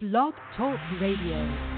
Blog Talk Radio.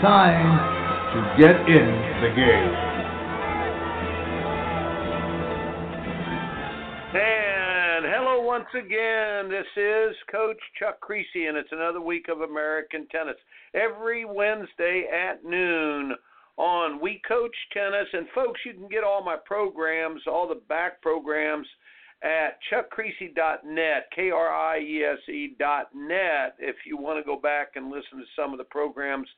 time to get in the game. And hello once again. This is Coach Chuck Kriese, and it's another week of American Tennis. Every Wednesday at noon on We Coach Tennis. And folks, you can get all my programs, all the back programs at chuckkriese.net, K R I E S E.net, if you want to go back and listen to some of the programs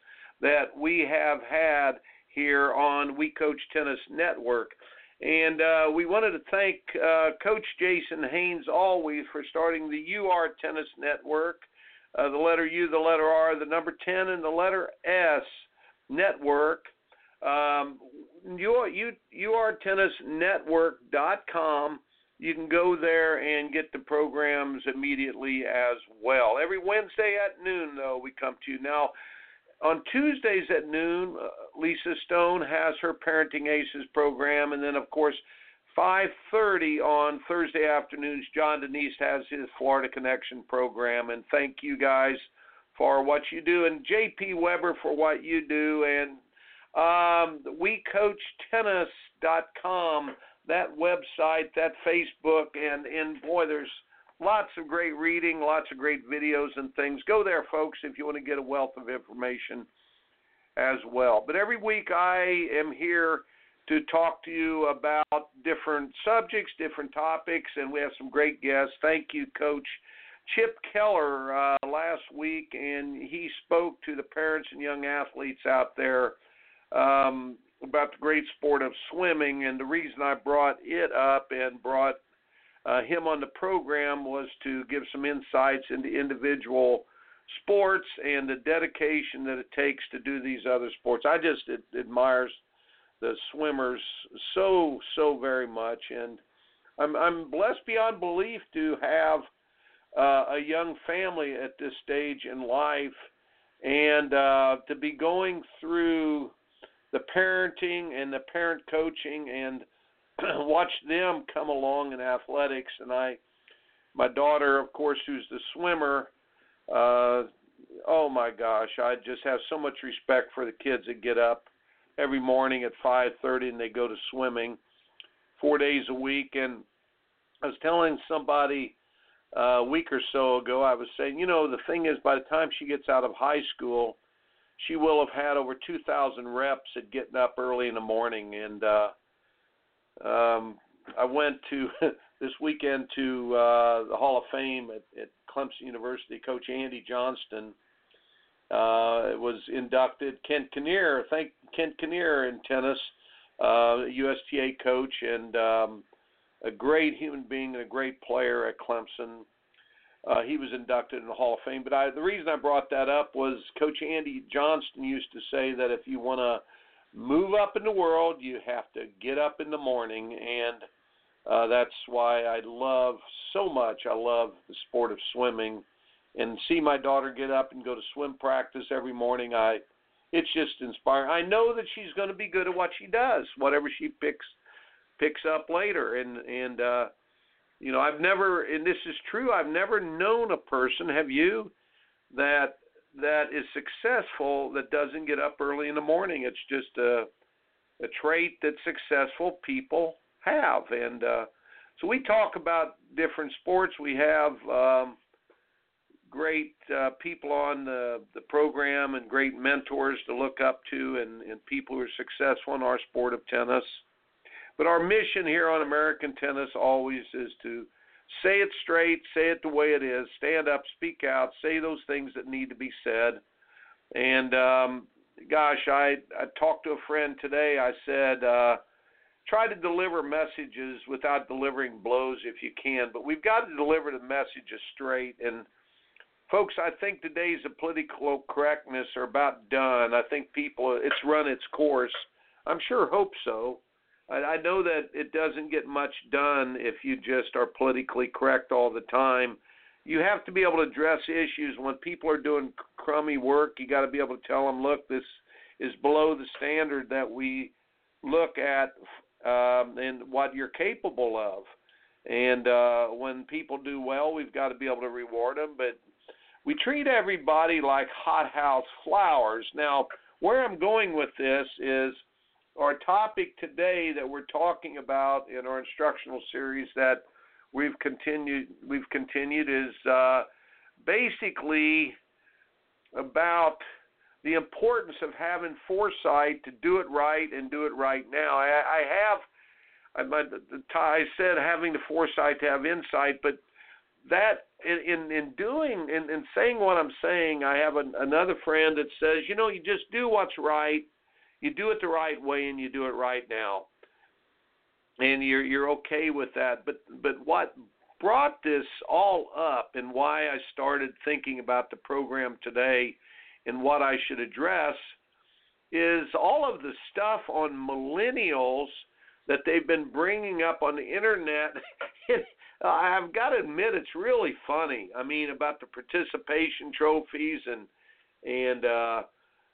that we have had here on We Coach Tennis Network. And uh, we wanted to thank uh, Coach Jason Haynes always for starting the UR Tennis Network, uh, the letter U, the letter R, the number 10, and the letter S network. Um, URTennisNetwork.com. You can go there and get the programs immediately as well. Every Wednesday at noon, though, we come to you. Now, on Tuesdays at noon, uh, Lisa Stone has her Parenting Aces program, and then of course, 5:30 on Thursday afternoons, John Denise has his Florida Connection program. And thank you guys for what you do, and JP Weber for what you do, and um, WeCoachTennis.com, that website, that Facebook, and and boy, there's Lots of great reading, lots of great videos and things. Go there, folks, if you want to get a wealth of information as well. But every week I am here to talk to you about different subjects, different topics, and we have some great guests. Thank you, Coach Chip Keller, uh, last week, and he spoke to the parents and young athletes out there um, about the great sport of swimming. And the reason I brought it up and brought uh, him on the program was to give some insights into individual sports and the dedication that it takes to do these other sports. I just it, admires the swimmers so so very much, and I'm I'm blessed beyond belief to have uh, a young family at this stage in life, and uh, to be going through the parenting and the parent coaching and watch them come along in athletics, and I, my daughter, of course, who's the swimmer. Uh, oh my gosh, I just have so much respect for the kids that get up every morning at 5:30 and they go to swimming four days a week. And I was telling somebody uh, a week or so ago, I was saying, you know, the thing is, by the time she gets out of high school, she will have had over 2,000 reps at getting up early in the morning and. uh um, I went to this weekend to uh, the Hall of Fame at, at Clemson University. Coach Andy Johnston uh, was inducted. Kent Kinnear, thank Kent Kinnear in tennis, uh, USTA coach, and um, a great human being and a great player at Clemson. Uh, he was inducted in the Hall of Fame. But I, the reason I brought that up was Coach Andy Johnston used to say that if you want to move up in the world, you have to get up in the morning, and uh, that's why I love so much. I love the sport of swimming, and see my daughter get up and go to swim practice every morning, I it's just inspiring. I know that she's going to be good at what she does, whatever she picks picks up later. And and uh, you know, I've never, and this is true. I've never known a person. Have you? That that is successful that doesn't get up early in the morning. It's just a a trait that successful people have. And uh, so we talk about different sports. We have. Um, great uh, people on the, the program and great mentors to look up to and, and people who are successful in our sport of tennis. But our mission here on American Tennis always is to say it straight, say it the way it is, stand up, speak out, say those things that need to be said. And um, gosh, I I talked to a friend today. I said, uh, try to deliver messages without delivering blows if you can, but we've got to deliver the messages straight and folks, I think the days of political correctness are about done. I think people, it's run its course. I'm sure hope so. I, I know that it doesn't get much done if you just are politically correct all the time. You have to be able to address issues when people are doing crummy work. You got to be able to tell them, look, this is below the standard that we look at um, and what you're capable of. And uh, when people do well, we've got to be able to reward them. But we treat everybody like hothouse flowers. Now, where I'm going with this is our topic today that we're talking about in our instructional series that we've continued we've continued is uh, basically about the importance of having foresight to do it right and do it right now. I, I have I, I said having the foresight to have insight, but that in in, in doing in, in saying what I'm saying, I have an, another friend that says, you know, you just do what's right, you do it the right way, and you do it right now, and you're you're okay with that. But but what brought this all up and why I started thinking about the program today and what I should address is all of the stuff on millennials that they've been bringing up on the internet. I've got to admit it's really funny. I mean about the participation trophies and and uh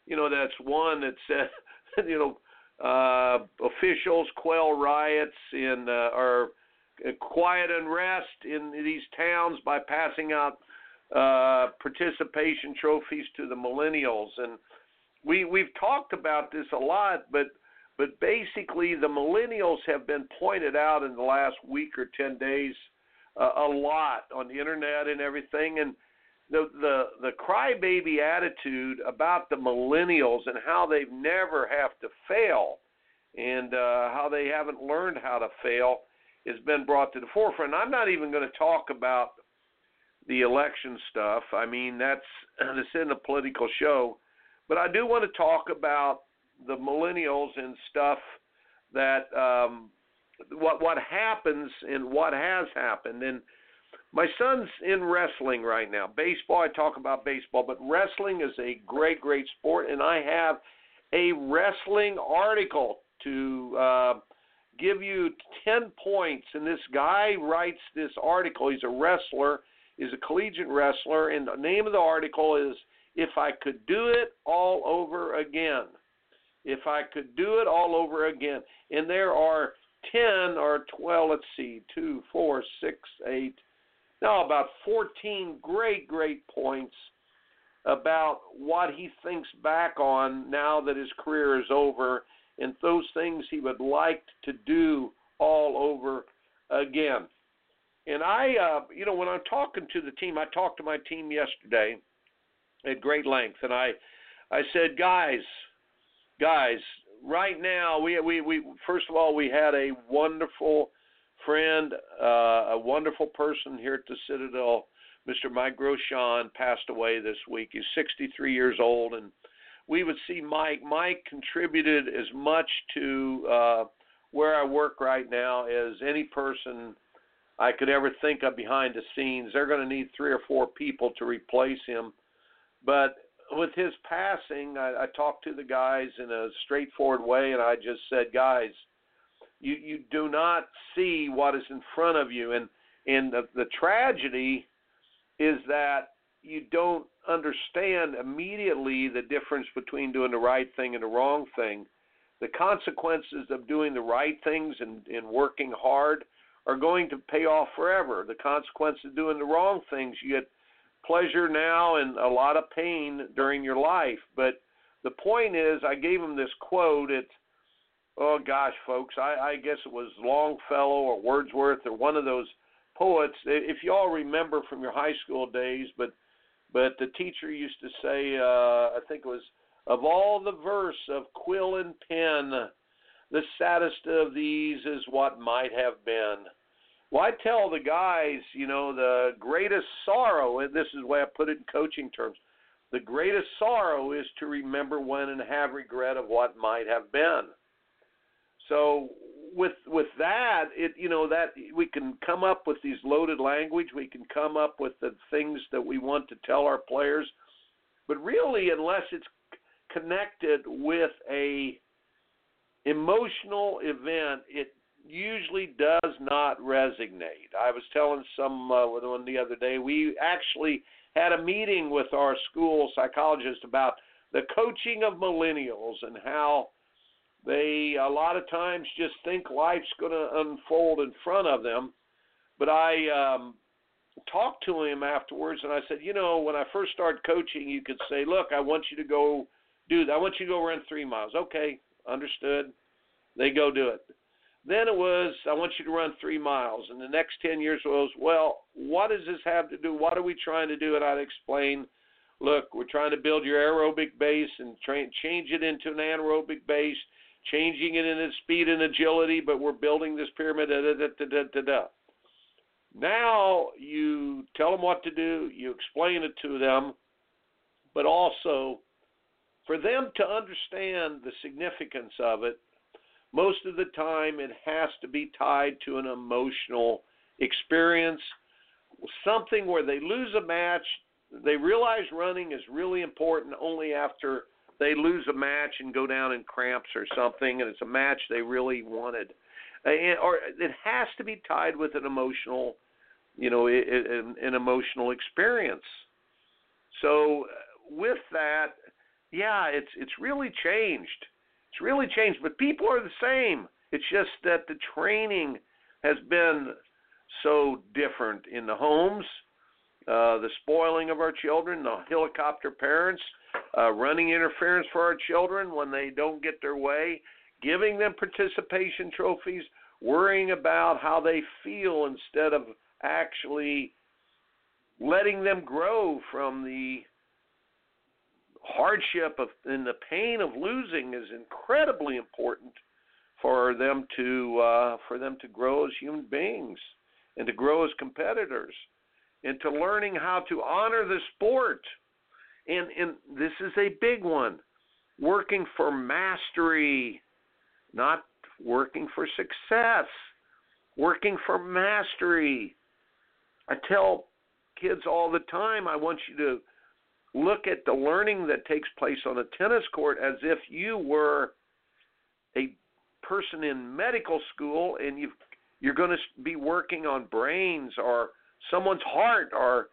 you know that's one that said you know uh officials quell riots in uh, or quiet unrest in these towns by passing out uh participation trophies to the millennials. And we we've talked about this a lot but but basically the millennials have been pointed out in the last week or 10 days uh, a lot on the internet and everything, and the the the crybaby attitude about the millennials and how they never have to fail, and uh, how they haven't learned how to fail, has been brought to the forefront. I'm not even going to talk about the election stuff. I mean, that's it's in a political show, but I do want to talk about the millennials and stuff that um, what what happens and what has happened. And my son's in wrestling right now. Baseball, I talk about baseball, but wrestling is a great, great sport, and I have a wrestling article to uh, give you 10 points. And this guy writes this article. He's a wrestler, he's a collegiate wrestler, and the name of the article is If I Could Do It All Over Again. If I could do it all over again. And there are 10 or 12, let's see, 2, 4, 6, 8, now about 14 great, great points about what he thinks back on now that his career is over and those things he would like to do all over again. And I, uh, you know, when I'm talking to the team, I talked to my team yesterday at great length, and I, I said, guys, guys, right now, we we we first of all we had a wonderful friend, uh, a wonderful person here at the Citadel. Mr. Mike Groshon passed away this week. He's 63 years old, and we would see Mike. Mike contributed as much to uh, where I work right now as any person I could ever think of behind the scenes. They're going to need three or four people to replace him, but with his passing, I, I talked to the guys in a straightforward way, and I just said, guys, you you do not see what is in front of you, and and the, the tragedy is that you don't understand immediately the difference between doing the right thing and the wrong thing, the consequences of doing the right things and, and working hard are going to pay off forever. The consequences of doing the wrong things, you get pleasure now and a lot of pain during your life. But the point is, I gave him this quote. It's, oh gosh, folks, I, I guess it was Longfellow or Wordsworth or one of those poets. If you all remember from your high school days, but but the teacher used to say, uh, I think it was, of all the verse of quill and pen, the saddest of these is what might have been. Well, I tell the guys, you know, the greatest sorrow, and this is the way I put it in coaching terms, the greatest sorrow is to remember when and have regret of what might have been. So with with that, it you know that we can come up with these loaded language, we can come up with the things that we want to tell our players, but really, unless it's connected with a emotional event, it usually does not resonate. I was telling some uh, one the other day. We actually had a meeting with our school psychologist about the coaching of millennials and how they a lot of times just think life's going to unfold in front of them. But I um, talked to him afterwards, and I said, you know, when I first started coaching, you could say, look, I want you to go do that. I want you to go run three miles. Okay, understood. They go do it. Then it was, I want you to run three miles. And the next 10 years was, well, what does this have to do? What are we trying to do? And I'd explain, look, we're trying to build your aerobic base and train, change it into an anaerobic base changing it in its speed and agility, but we're building this pyramid. Da, da, da. Now you tell them what to do, you explain it to them, but also for them to understand the significance of it, most of the time it has to be tied to an emotional experience, something where they lose a match, they realize running is really important only after they lose a match and go down in cramps or something, and it's a match they really wanted, and, or it has to be tied with an emotional, you know, an, an emotional experience. So with that, yeah, it's it's really changed. It's really changed, but people are the same. It's just that the training has been so different in the homes, uh, the spoiling of our children, the helicopter parents, uh, running interference for our children when they don't get their way, giving them participation trophies, worrying about how they feel instead of actually letting them grow from the hardship of and the pain of losing is incredibly important for them to uh, for them to grow as human beings and to grow as competitors and to learning how to honor the sport and and this is a big one. Working for mastery, not working for success. Working for mastery. I tell kids all the time I want you to look at the learning that takes place on a tennis court as if you were a person in medical school and you you're going to be working on brains or someone's heart or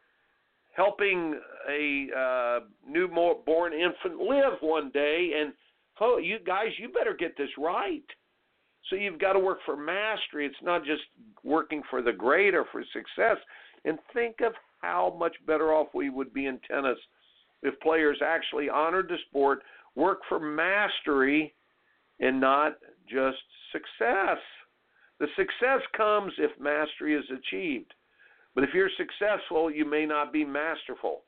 helping a uh, newborn infant live one day. And oh, you guys, you better get this right. So you've got to work for mastery. It's not just working for the grade or for success. And think of how much better off we would be in tennis if players actually honored the sport, work for mastery, and not just success. The success comes if mastery is achieved. But if you're successful, you may not be masterful.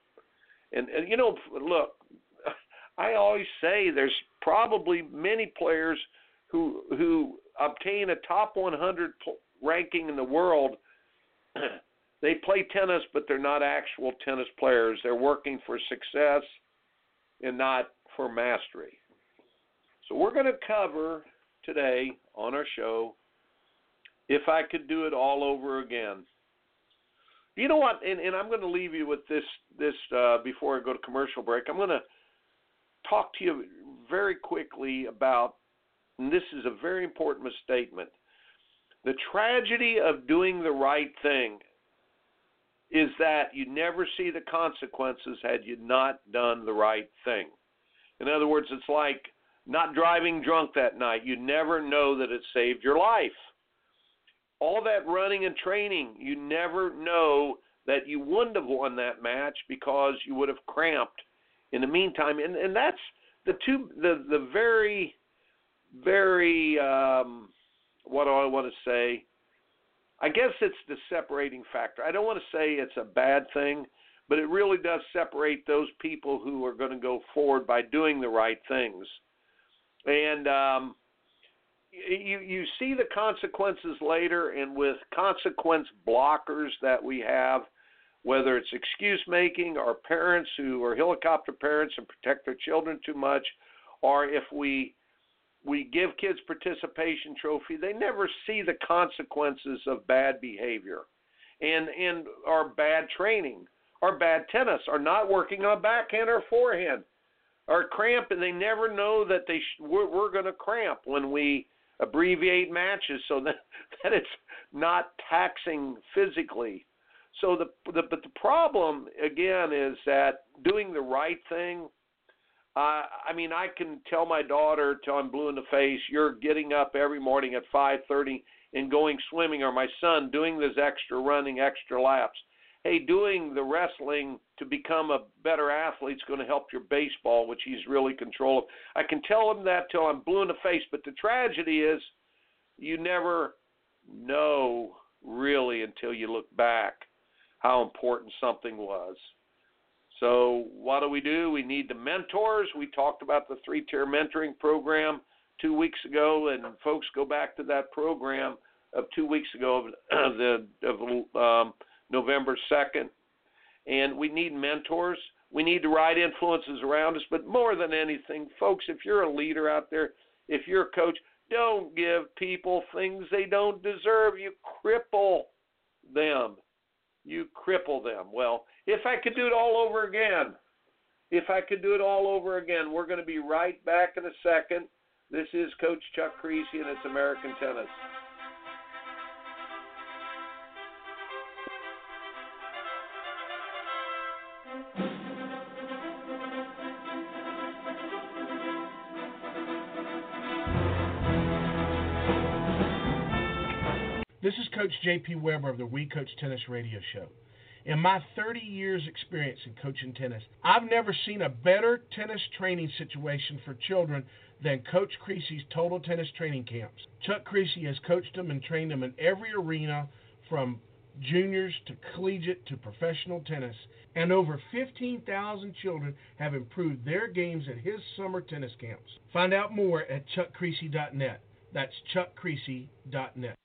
And, and you know, look, I always say there's probably many players who who obtain a top 100 ranking in the world. they play tennis, but they're not actual tennis players. They're working for success and not for mastery. So we're going to cover today on our show if I could do it all over again. You know what? And, and I'm going to leave you with this this uh, before I go to commercial break. I'm going to talk to you very quickly about, and this is a very important statement, the tragedy of doing the right thing. is that you never see the consequences had you not done the right thing. In other words, it's like not driving drunk that night. You never know that it saved your life. All that running and training, you never know that you wouldn't have won that match because you would have cramped in the meantime. And and that's the two the the very very um what do I want to say? I guess it's the separating factor. I don't want to say it's a bad thing, but it really does separate those people who are going to go forward by doing the right things. And um, you you see the consequences later, and with consequence blockers that we have, whether it's excuse making or parents who are helicopter parents and protect their children too much, or if we we give kids participation trophy, they never see the consequences of bad behavior. And and our bad training, our bad tennis, or not working on backhand or forehand, or cramp, and they never know that they sh- we're, we're going to cramp when we abbreviate matches so that that it's not taxing physically. So the, the but the problem again is that doing the right thing uh, I mean, I can tell my daughter till I'm blue in the face, you're getting up every morning at 5:30 and going swimming, or my son doing this extra running, extra laps. Hey, doing the wrestling to become a better athlete is going to help your baseball, which he's really control of. I can tell him that till I'm blue in the face, but the tragedy is, you never know really until you look back how important something was. So, what do we do? We need the mentors. We talked about the three tier mentoring program two weeks ago, and folks go back to that program of two weeks ago of, the, of um, November 2nd. And we need mentors. We need the right influences around us. But more than anything, folks, if you're a leader out there, if you're a coach, don't give people things they don't deserve. You cripple them. You cripple them. Well, if I could do it all over again, if I could do it all over again, we're going to be right back in a second. This is Coach Chuck Kriese, and it's American Tennis. Coach JP Weber of the We Coach Tennis Radio Show. In my 30 years' experience in coaching tennis, I've never seen a better tennis training situation for children than Coach Kriese's Total Tennis Training Camps. Chuck Kriese has coached them and trained them in every arena from juniors to collegiate to professional tennis, and over 15,000 children have improved their games at his summer tennis camps. Find out more at chuckkriese.net. That's chuckkriese.net.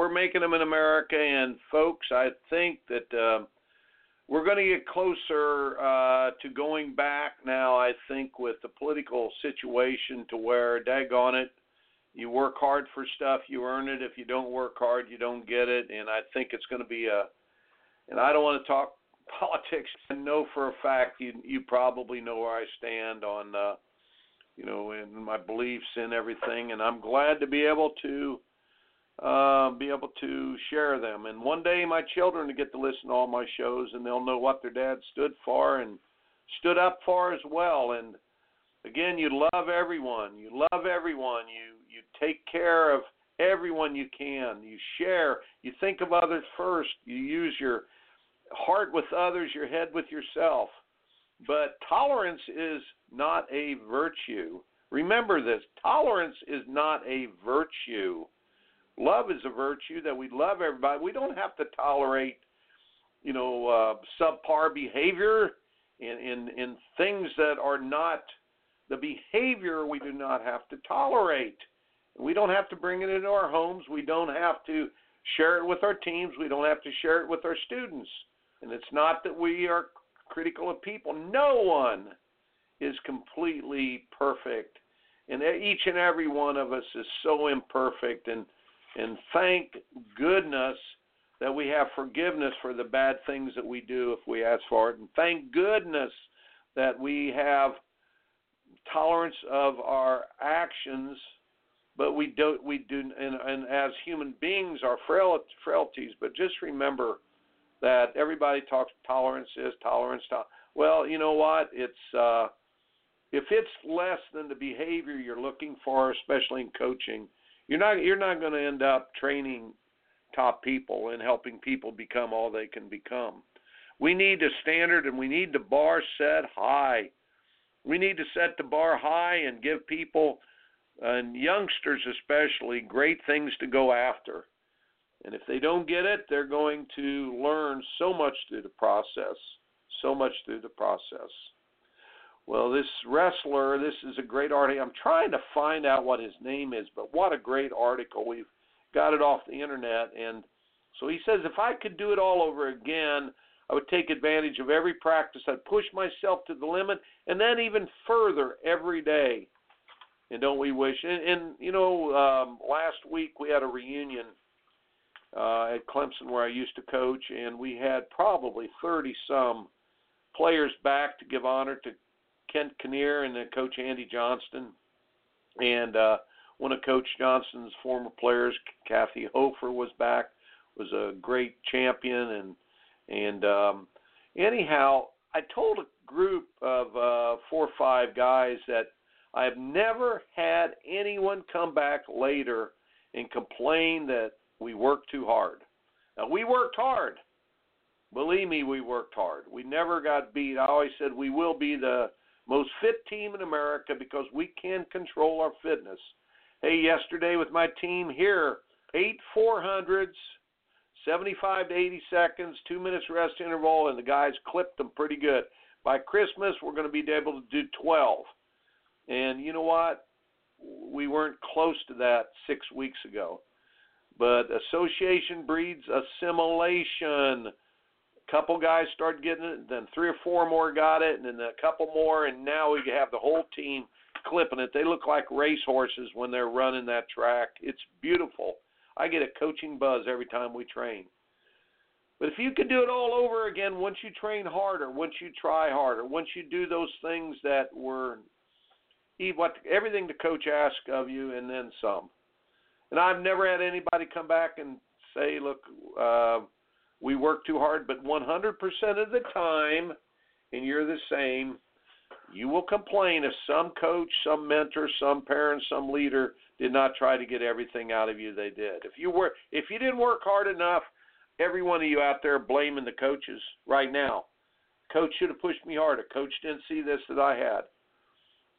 we're making them in America. And folks, I think that uh, we're going to get closer uh, to going back now. I think with the political situation to where, daggone it, you work hard for stuff, you earn it. If you don't work hard, you don't get it. And I think it's going to be a. And I don't want to talk politics. I know for a fact you you probably know where I stand on. Uh, you know, in my beliefs and everything. And I'm glad to be able to uh, be able to share them. And one day, my children to get to listen to all my shows, and they'll know what their dad stood for and stood up for as well. And Again, you love everyone. You love everyone. You you take care of everyone you can. You share. You think of others first. You use your heart with others, your head with yourself. But tolerance is not a virtue. Remember this tolerance is not a virtue. Love is a virtue that we love everybody. We don't have to tolerate, you know, uh, subpar behavior in, in, in things that are not the behavior we do not have to tolerate. We don't have to bring it into our homes. We don't have to share it with our teams. We don't have to share it with our students. And it's not that we are critical of people. No one is completely perfect. And each and every one of us is so imperfect. And, and thank goodness that we have forgiveness for the bad things that we do if we ask for it. And thank goodness that we have tolerance of our actions but we don't we do and, and as human beings our frail, frailties. But just remember that everybody talks tolerance is tolerance. To, well you know what? It's uh if it's less than the behavior you're looking for especially in coaching you're not you're not going to end up training top people and helping people become all they can become we need a standard and we need the bar set high we need to set the bar high and give people and youngsters especially great things to go after. And if they don't get it, they're going to learn so much through the process, so much through the process. Well, this wrestler, this is a great article. I'm trying to find out what his name is, but what a great article. We've got it off the internet. And so he says, if I could do it all over again, I would take advantage of every practice. I'd push myself to the limit, and then even further every day. And don't we wish? And, and you know, um, last week we had a reunion uh, at Clemson where I used to coach, and we had probably 30 some players back to give honor to Kent Kinnear and then Coach Andy Johnston. And uh, one of Coach Johnston's former players, Kathy Hofer, was back. Was a great champion, and and um, anyhow, I told a group of uh, four or five guys that I have never had anyone come back later and complain that we worked too hard. Now, we worked hard. Believe me, we worked hard. We never got beat. I always said we will be the most fit team in America because we can control our fitness. Hey, yesterday with my team here, eight 400s, 75 to 80 seconds, two minutes rest interval, and the guys clipped them pretty good. By Christmas, we're going to be able to do 12. And you know what? We weren't close to that six weeks ago. But association breeds assimilation. Couple guys started getting it, then three or four more got it, and then a couple more, and now we have the whole team clipping it. They look like racehorses when they're running that track. It's beautiful. I get a coaching buzz every time we train. But if you could do it all over again, once you train harder, once you try harder, once you do those things that were what everything the coach asks of you and then some. And I've never had anybody come back and say, "Look, uh, we work too hard," but 100% of the time, and you're the same, you will complain if some coach, some mentor, some parent, some leader did not try to get everything out of you they did. If you were if you didn't work hard enough, every one of you out there blaming the coaches right now. Coach should have pushed me harder. Coach didn't see this that I had.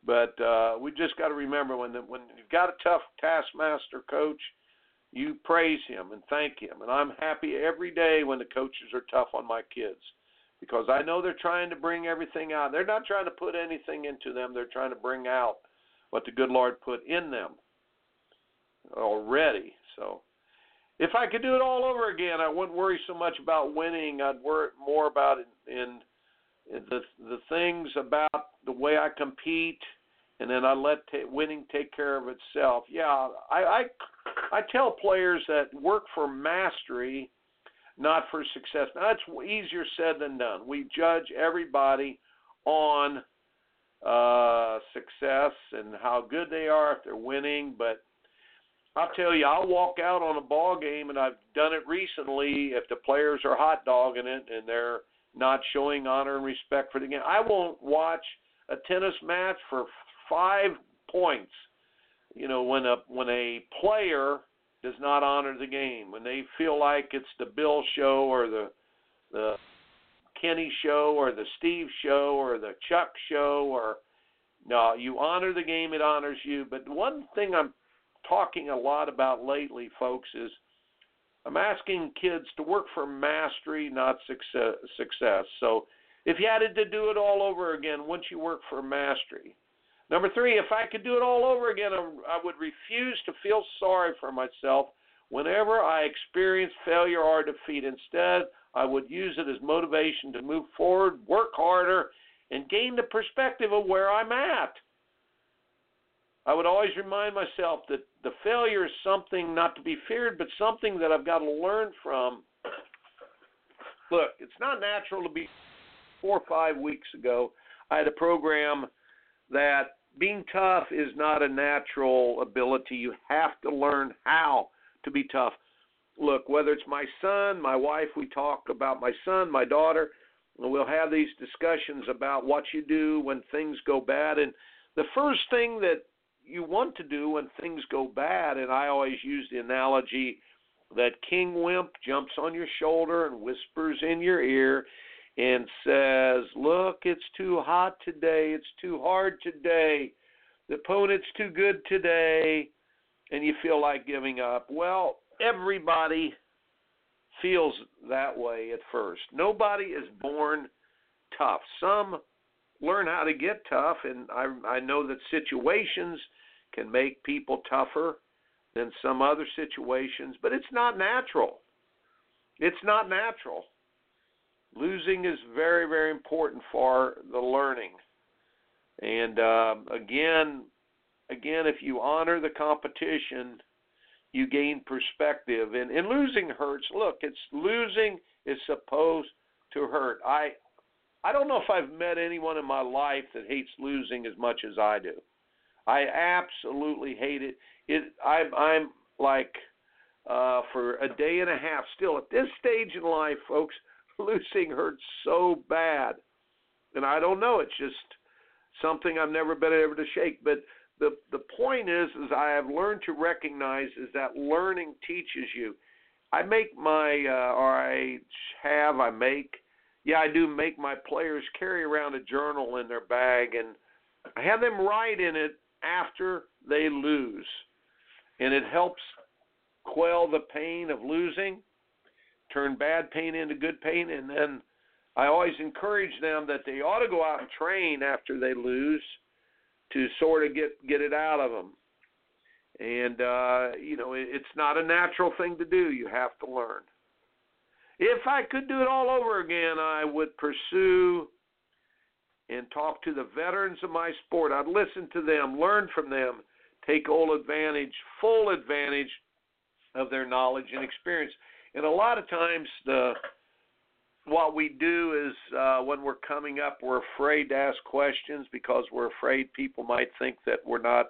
But uh, we just got to remember when the, when you've got a tough taskmaster coach, you praise him and thank him. And I'm happy every day when the coaches are tough on my kids because I know they're trying to bring everything out. They're not trying to put anything into them. They're trying to bring out what the good Lord put in them already. So if I could do it all over again, I wouldn't worry so much about winning. I'd worry more about it in the the things about the way I compete, and then I let t- winning take care of itself. Yeah, I, I I tell players that work for mastery, not for success. Now that's easier said than done. We judge everybody on uh, success and how good they are if they're winning, but I'll tell you, I'll walk out on a ball game, and I've done it recently. If the players are hot dogging it and they're not showing honor and respect for the game. I won't watch a tennis match for five points. You know, when a when a player does not honor the game, when they feel like it's the Bill show or the the Kenny show or the Steve show or the Chuck show or no, you honor the game, it honors you. But one thing I'm talking a lot about lately, folks, is I'm asking kids to work for mastery, not success. So if you had to do it all over again, wouldn't you work for mastery? Number three, if I could do it all over again, I would refuse to feel sorry for myself whenever I experience failure or defeat. Instead, I would use it as motivation to move forward, work harder, and gain the perspective of where I'm at. I would always remind myself that the failure is something not to be feared, but something that I've got to learn from. Look, it's not natural to be four or five weeks ago. I had a program that being tough is not a natural ability. You have to learn how to be tough. Look, whether it's my son, my wife, we talk about my son, my daughter, and we'll have these discussions about what you do when things go bad. And the first thing that you want to do when things go bad, and I always use the analogy that King Wimp jumps on your shoulder and whispers in your ear and says, Look, it's too hot today, it's too hard today, the opponent's too good today, and you feel like giving up. Well, everybody feels that way at first. Nobody is born tough. Some learn how to get tough, and I, I know that situations can make people tougher than some other situations, but it's not natural. It's not natural. Losing is very, very important for the learning. And uh, again, again, if you honor the competition, you gain perspective. And, and losing hurts. Look, it's losing is supposed to hurt. I I don't know if I've met anyone in my life that hates losing as much as I do. I absolutely hate it. It I'm I'm like uh for a day and a half still at this stage in life, folks, losing hurts so bad. And I don't know, it's just something I've never been able to shake. But the the point is is I have learned to recognize is that learning teaches you. I make my uh, or I have I make yeah I do make my players carry around a journal in their bag and I have them write in it after they lose, and it helps quell the pain of losing, turn bad pain into good pain, and then I always encourage them that they ought to go out and train after they lose to sort of get get it out of them. And uh, you know, it, it's not a natural thing to do. You have to learn. If I could do it all over again, I would pursue and talk to the veterans of my sport. I'd listen to them, learn from them, take all advantage, full advantage of their knowledge and experience. And a lot of times the what we do is uh, when we're coming up, we're afraid to ask questions because we're afraid people might think that we're not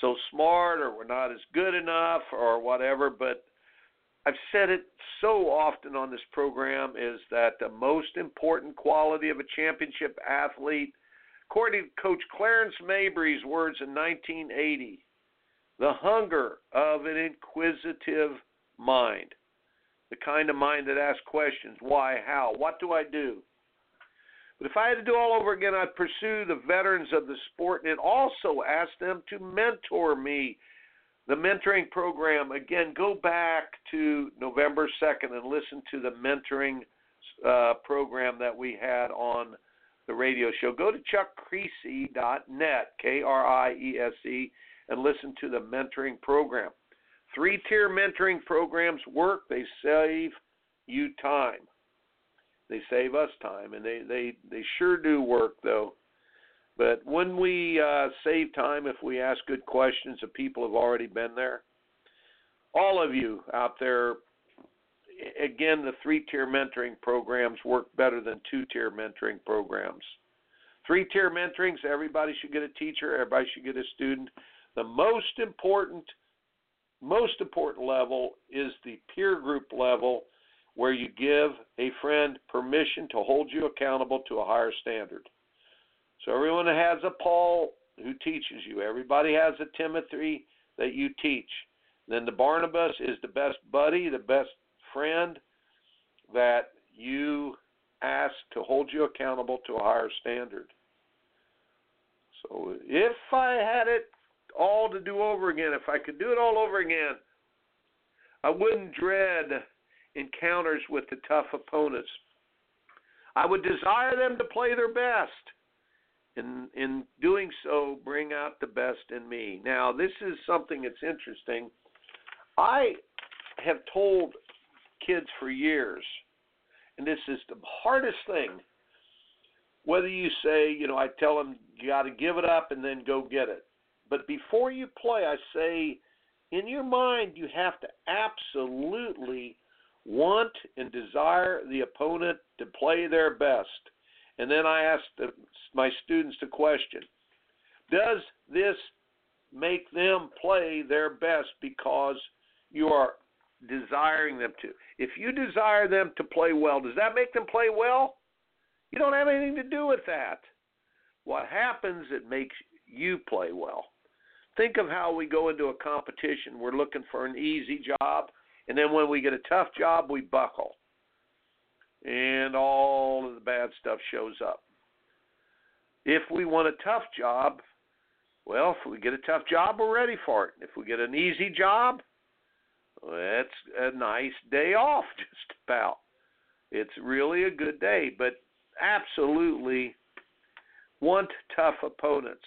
so smart or we're not as good enough or whatever. But I've said it so often on this program is that the most important quality of a championship athlete, according to Coach Clarence Mabry's words in 1980, the hunger of an inquisitive mind the kind of mind that asks questions why, how, what do I do? But if I had to do all over again, I'd pursue the veterans of the sport and also ask them to mentor me. The mentoring program, again, go back to November 2nd and listen to the mentoring uh, program that we had on the radio show. Go to chuckkriese.net, K R I E S E, and listen to the mentoring program. Three tier mentoring programs work, they save you time. They save us time, and they, they, they sure do work, though. But when we uh, save time, if we ask good questions of people who've already been there, all of you out there, again, the three tier mentoring programs work better than two tier mentoring programs. Three tier mentorings, everybody should get a teacher, everybody should get a student. The most important most important level is the peer group level where you give a friend permission to hold you accountable to a higher standard. So everyone has a Paul who teaches you. Everybody has a Timothy that you teach. Then the Barnabas is the best buddy, the best friend that you ask to hold you accountable to a higher standard. So if I had it all to do over again, if I could do it all over again, I wouldn't dread encounters with the tough opponents. I would desire them to play their best. In in doing so, bring out the best in me. Now, this is something that's interesting. I have told kids for years, and this is the hardest thing. Whether you say, you know, I tell them you got to give it up and then go get it. But before you play, I say, in your mind, you have to absolutely want and desire the opponent to play their best. And then I ask the, my students the question Does this make them play their best because you are desiring them to? If you desire them to play well, does that make them play well? You don't have anything to do with that. What happens, it makes you play well. Think of how we go into a competition. We're looking for an easy job, and then when we get a tough job, we buckle. And all of the bad stuff shows up. If we want a tough job, well, if we get a tough job, we're ready for it. If we get an easy job, that's a nice day off, just about. It's really a good day, but absolutely want tough opponents.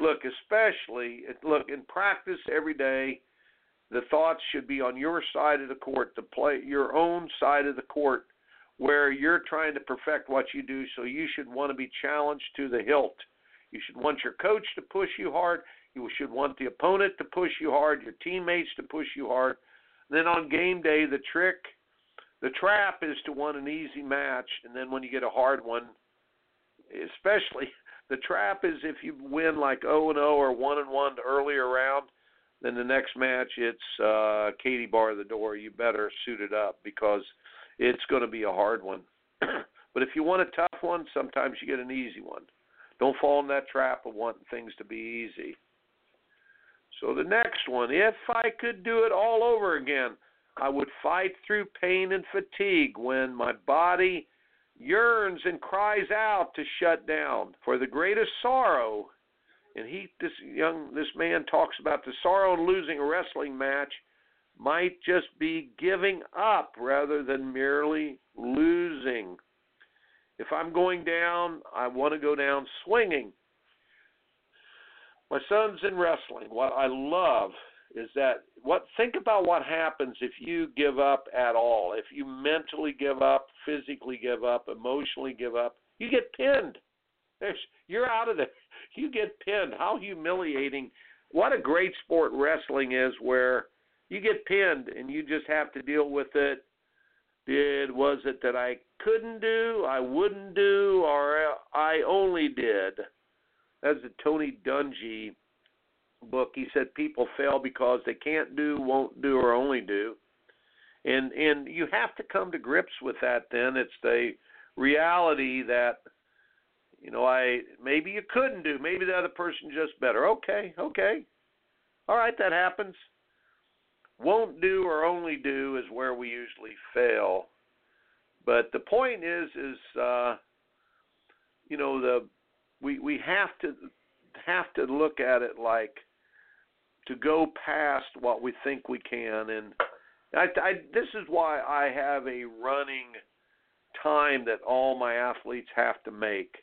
Look, especially look in practice every day. The thoughts should be on your side of the court, the play your own side of the court, where you're trying to perfect what you do. So you should want to be challenged to the hilt. You should want your coach to push you hard. You should want the opponent to push you hard, your teammates to push you hard. Then on game day, the trick, the trap is to want an easy match, and then when you get a hard one, especially the trap is if you win like 0 and 0 or 1 and 1 earlier round, then the next match it's uh Katie bar the door. You better suit it up because it's going to be a hard one. but if you want a tough one, sometimes you get an easy one. Don't fall in that trap of wanting things to be easy. So the next one, if I could do it all over again, I would fight through pain and fatigue when my body yearns and cries out to shut down for the greatest sorrow. And he, this young, this man talks about the sorrow in losing a wrestling match might just be giving up rather than merely losing. If I'm going down, I want to go down swinging. My son's in wrestling. What I love is that what think about what happens if you give up at all. If you mentally give up, physically give up, emotionally give up, you get pinned. There's, you're out of there. You get pinned. How humiliating. What a great sport wrestling is where you get pinned and you just have to deal with it. Did was it that I couldn't do, I wouldn't do, or I only did? That's the Tony Dungy book. He said people fail because they can't do, won't do, or only do. And and you have to come to grips with that. Then it's the reality that you know I maybe you couldn't do, maybe the other person just better. Okay, okay, all right, that happens. Won't do or only do is where we usually fail. But the point is, is uh, you know the we we have to have to look at it like to go past what we think we can. And I, I this is why I have a running time that all my athletes have to make.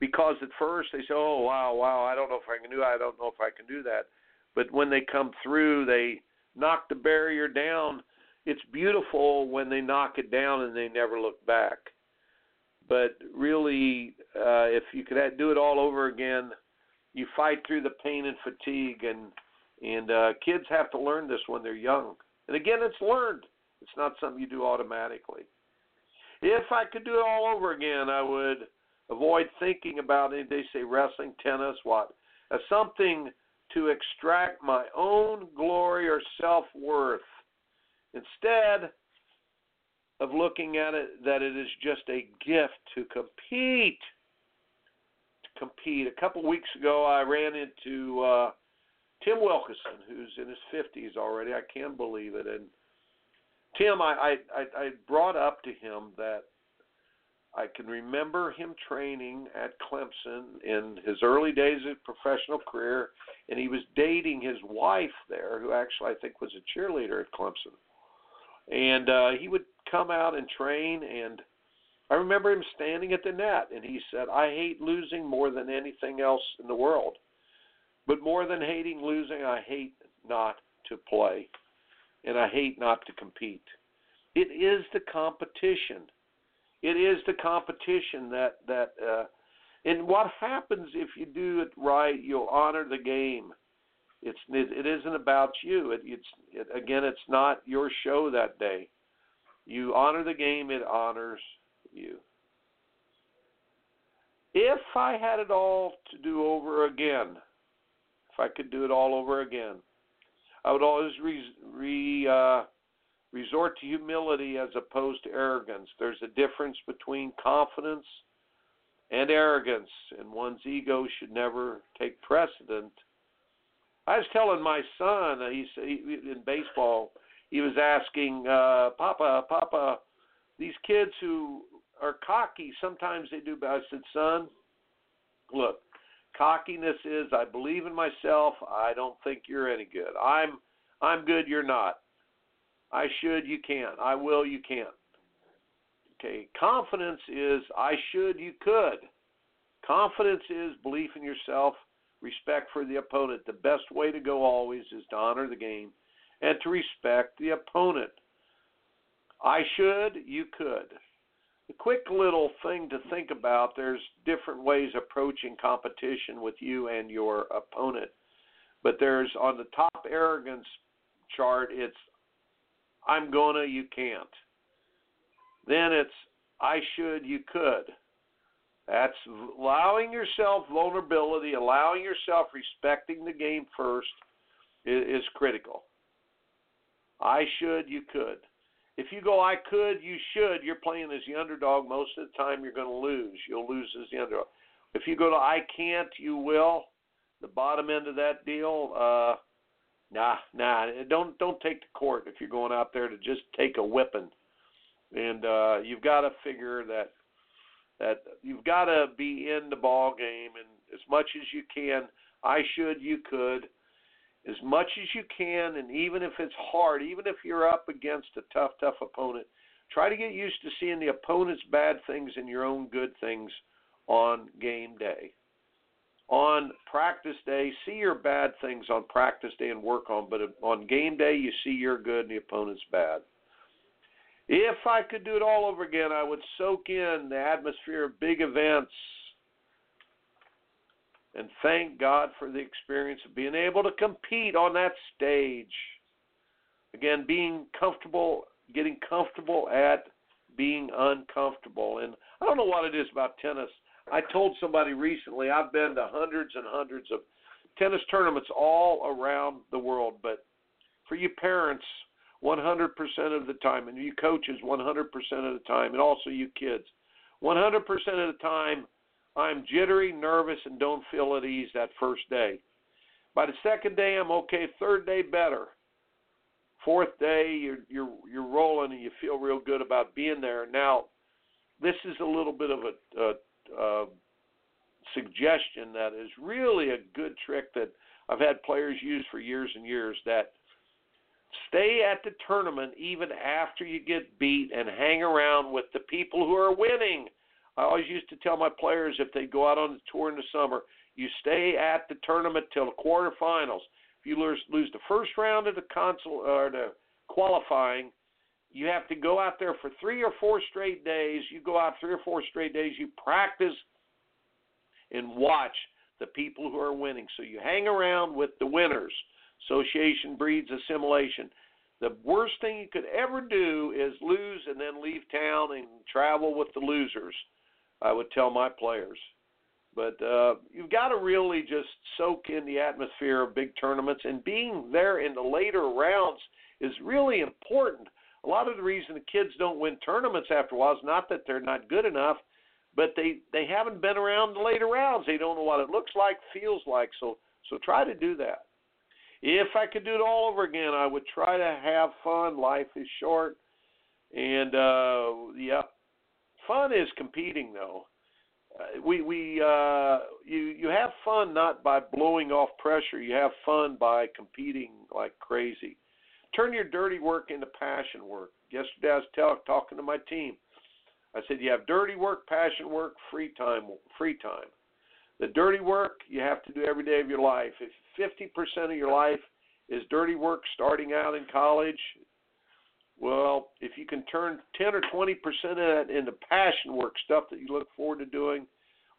Because at first they say oh wow wow I don't know if I can do I don't know if I can do that. But when they come through they knock the barrier down. It's beautiful when they knock it down and they never look back. But really, uh, if you could do it all over again, you fight through the pain and fatigue, and and uh, kids have to learn this when they're young. And again, it's learned. It's not something you do automatically. If I could do it all over again, I would avoid thinking about it. They say wrestling, tennis, what? As something to extract my own glory or self worth. Instead, of looking at it that it is just a gift to compete, to compete. A couple weeks ago, I ran into uh, Tim Wilkison, who's in his 50s already. I can't believe it. And Tim, I, I, I brought up to him that I can remember him training at Clemson in his early days of professional career, and he was dating his wife there, who actually I think was a cheerleader at Clemson. And uh, he would come out and train, and I remember him standing at the net, and he said, "I hate losing more than anything else in the world, but more than hating losing, I hate not to play, and I hate not to compete. It is the competition." It is the competition that that uh, and what happens if you do it right, you'll honor the game. It's it, it isn't about you. It, it's it, again, it's not your show that day. You honor the game; it honors you. If I had it all to do over again, if I could do it all over again, I would always re, re uh, resort to humility as opposed to arrogance. There's a difference between confidence and arrogance, and one's ego should never take precedent. I was telling my son, uh, he's he, in baseball, he was asking, uh, Papa, Papa, these kids who are cocky, sometimes they do bad. I said, Son, look, cockiness is I believe in myself. I don't think you're any good. I'm I'm good. You're not. I should, you can't. I will, you can't. Okay, confidence is I should, you could. Confidence is belief in yourself, respect for the opponent. The best way to go always is to honor the game and to respect the opponent. I should, you could. A quick little thing to think about there's different ways approaching competition with you and your opponent. But there's on the top arrogance chart, it's I'm gonna, you can't. Then it's I should, you could. That's allowing yourself vulnerability, allowing yourself respecting the game first is, critical. I should, you could. If you go, I could, you should, you're playing as the underdog. Most of the time, you're going to lose. You'll lose as the underdog. If you go to, I can't, you will, the bottom end of that deal, uh, Nah, nah. Don't don't take the court if you're going out there to just take a whipping. And uh, you've got to figure that that you've got to be in the ball game and as much as you can. I should, you could, as much as you can, and even if it's hard, even if you're up against a tough, tough opponent, try to get used to seeing the opponent's bad things and your own good things on game day on practice day, see your bad things on practice day and work on, but on game day, you see your good and the opponent's bad. If I could do it all over again, I would soak in the atmosphere of big events and thank God for the experience of being able to compete on that stage. Again, being comfortable, getting comfortable at being uncomfortable. And I don't know what it is about tennis I told somebody recently I've been to hundreds and hundreds of tennis tournaments all around the world, but for you parents, 100% of the time, and you coaches 100% of the time, and also you kids, 100% of the time, I'm jittery, nervous, and don't feel at ease that first day. By the second day, I'm okay. Third day, better. Fourth day, you're you're you're rolling and you feel real good about being there. Now, this is a little bit of a, a uh, suggestion that is really a good trick that I've had players use for years and years that stay at the tournament even after you get beat and hang around with the people who are winning. I always used to tell my players if they go out on the tour in the summer, you stay at the tournament till the quarterfinals. If you lose, lose the first round of the console or the qualifying, you have to go out there for three or four straight days. You go out three or four straight days. You practice and watch the people who are winning. So you hang around with the winners. Association breeds assimilation. The worst thing you could ever do is lose and then leave town and travel with the losers. I would tell my players. But uh, you've got to really just soak in the atmosphere of big tournaments, and being there in the later rounds is really important a lot of the reason the kids don't win tournaments after a while is not that they're not good enough, but they they haven't been around the later rounds. They don't know what it looks like, feels like. So so try to do that. If I could do it all over again, I would try to have fun. Life is short, and uh, fun is competing though. Uh, we we uh, you you have fun not by blowing off pressure. You have fun by competing like crazy. Turn your dirty work into passion work. Yesterday I was tell, talking to my team. I said you have dirty work, passion work, free time, free time. The dirty work you have to do every day of your life. If 50% of your life is dirty work starting out in college, well, if you can turn 10 or 20% of that into passion work, stuff that you look forward to doing,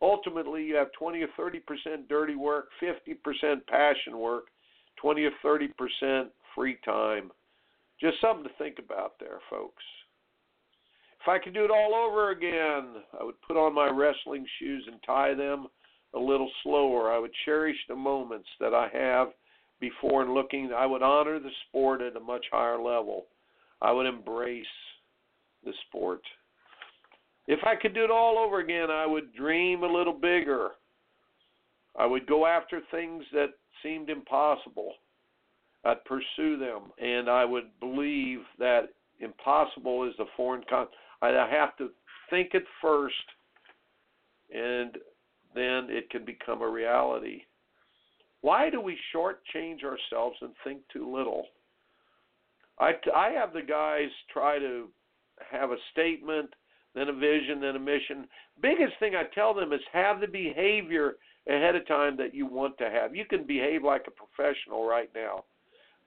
ultimately you have 20 or 30% dirty work, 50% passion work, 20 or 30% free time. Just something to think about there, folks. If I could do it all over again, I would put on my wrestling shoes and tie them a little slower. I would cherish the moments that I have before and looking. I would honor the sport at a much higher level. I would embrace the sport. If I could do it all over again, I would dream a little bigger. I would go after things that seemed impossible. I'd pursue them, and I would believe that impossible is a foreign con. I have to think it first, and then it can become a reality. Why do we shortchange ourselves and think too little? I, I have the guys try to have a statement, then a vision, then a mission. Biggest thing I tell them is have the behavior ahead of time that you want to have. You can behave like a professional right now.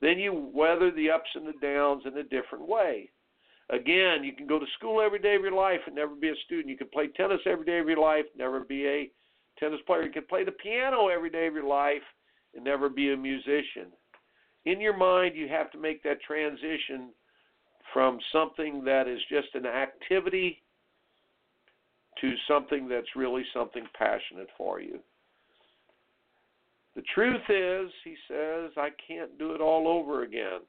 Then you weather the ups and the downs in a different way. Again, you can go to school every day of your life and never be a student. You can play tennis every day of your life, never be a tennis player. You can play the piano every day of your life and never be a musician. In your mind, you have to make that transition from something that is just an activity to something that's really something passionate for you. The truth is, he says, I can't do it all over again.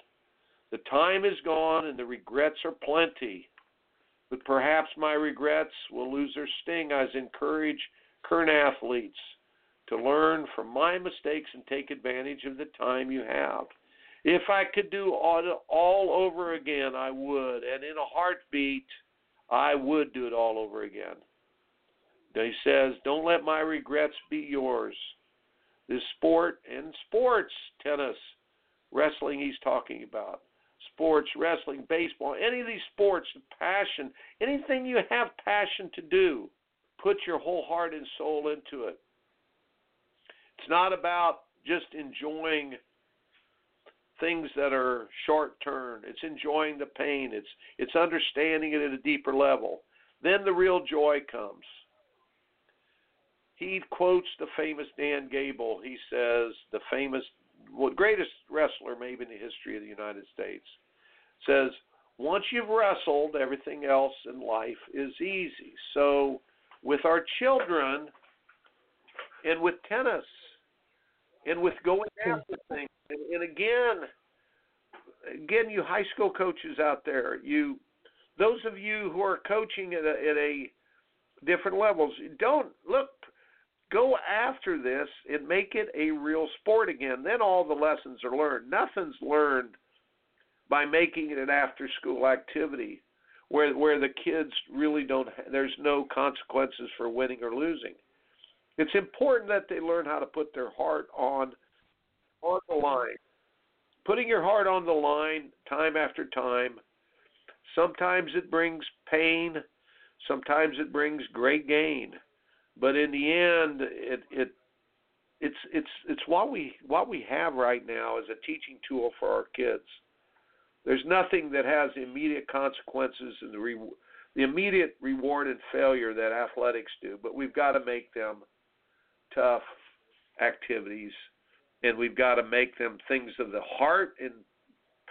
The time is gone and the regrets are plenty. But perhaps my regrets will lose their sting as I encourage current athletes to learn from my mistakes and take advantage of the time you have. If I could do all, all over again, I would. And in a heartbeat, I would do it all over again. He says, Don't let my regrets be yours. This sport and sports, tennis, wrestling, he's talking about. Sports, wrestling, baseball, any of these sports, passion, anything you have passion to do, put your whole heart and soul into it. It's not about just enjoying things that are short term. It's enjoying the pain. It's it's understanding it at a deeper level. Then the real joy comes. He quotes the famous Dan Gable. He says the famous well, greatest wrestler maybe in the history of the United States says once you've wrestled, everything else in life is easy. So with our children and with tennis and with going hmm. after things. And, and again, again, you high school coaches out there, you those of you who are coaching at a, at a different levels, don't look. Go after this and make it a real sport again. Then all the lessons are learned. Nothing's learned by making it an after school activity where where the kids really don't there's no consequences for winning or losing. It's important that they learn how to put their heart on on the line. Putting your heart on the line time after time. Sometimes it brings pain, sometimes it brings great gain. But in the end it it it's it's it's what we what we have right now is a teaching tool for our kids. There's nothing that has immediate consequences and the re- the immediate reward and failure that athletics do, but we've got to make them tough activities, and we've got to make them things of the heart and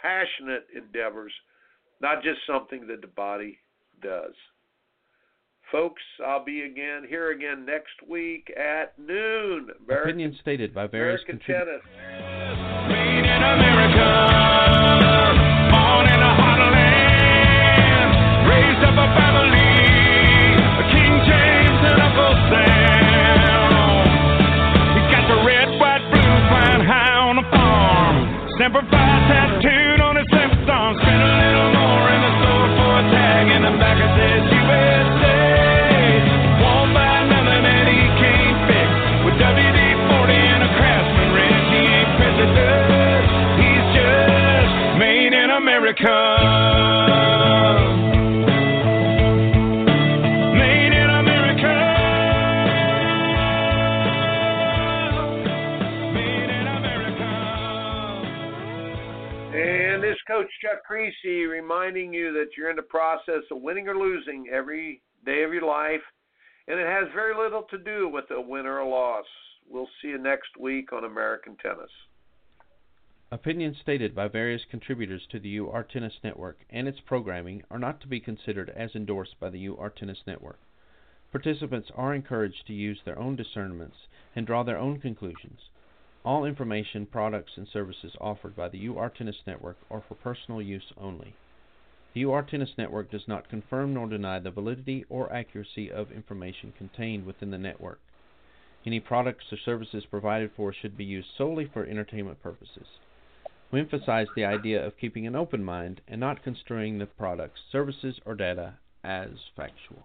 passionate endeavors, not just something that the body does. Folks, I'll be again here again next week at noon. American, Opinion stated by various American tennis. Reminding you that you're in the process of winning or losing every day of your life, and it has very little to do with a win or a loss. We'll see you next week on American Tennis. Opinions stated by various contributors to the UR Tennis Network and its programming are not to be considered as endorsed by the UR Tennis Network. Participants are encouraged to use their own discernments and draw their own conclusions. All information, products, and services offered by the UR Tennis Network are for personal use only. The UR Tennis Network does not confirm nor deny the validity or accuracy of information contained within the network. Any products or services provided for should be used solely for entertainment purposes. We emphasize the idea of keeping an open mind and not construing the products, services, or data as factual.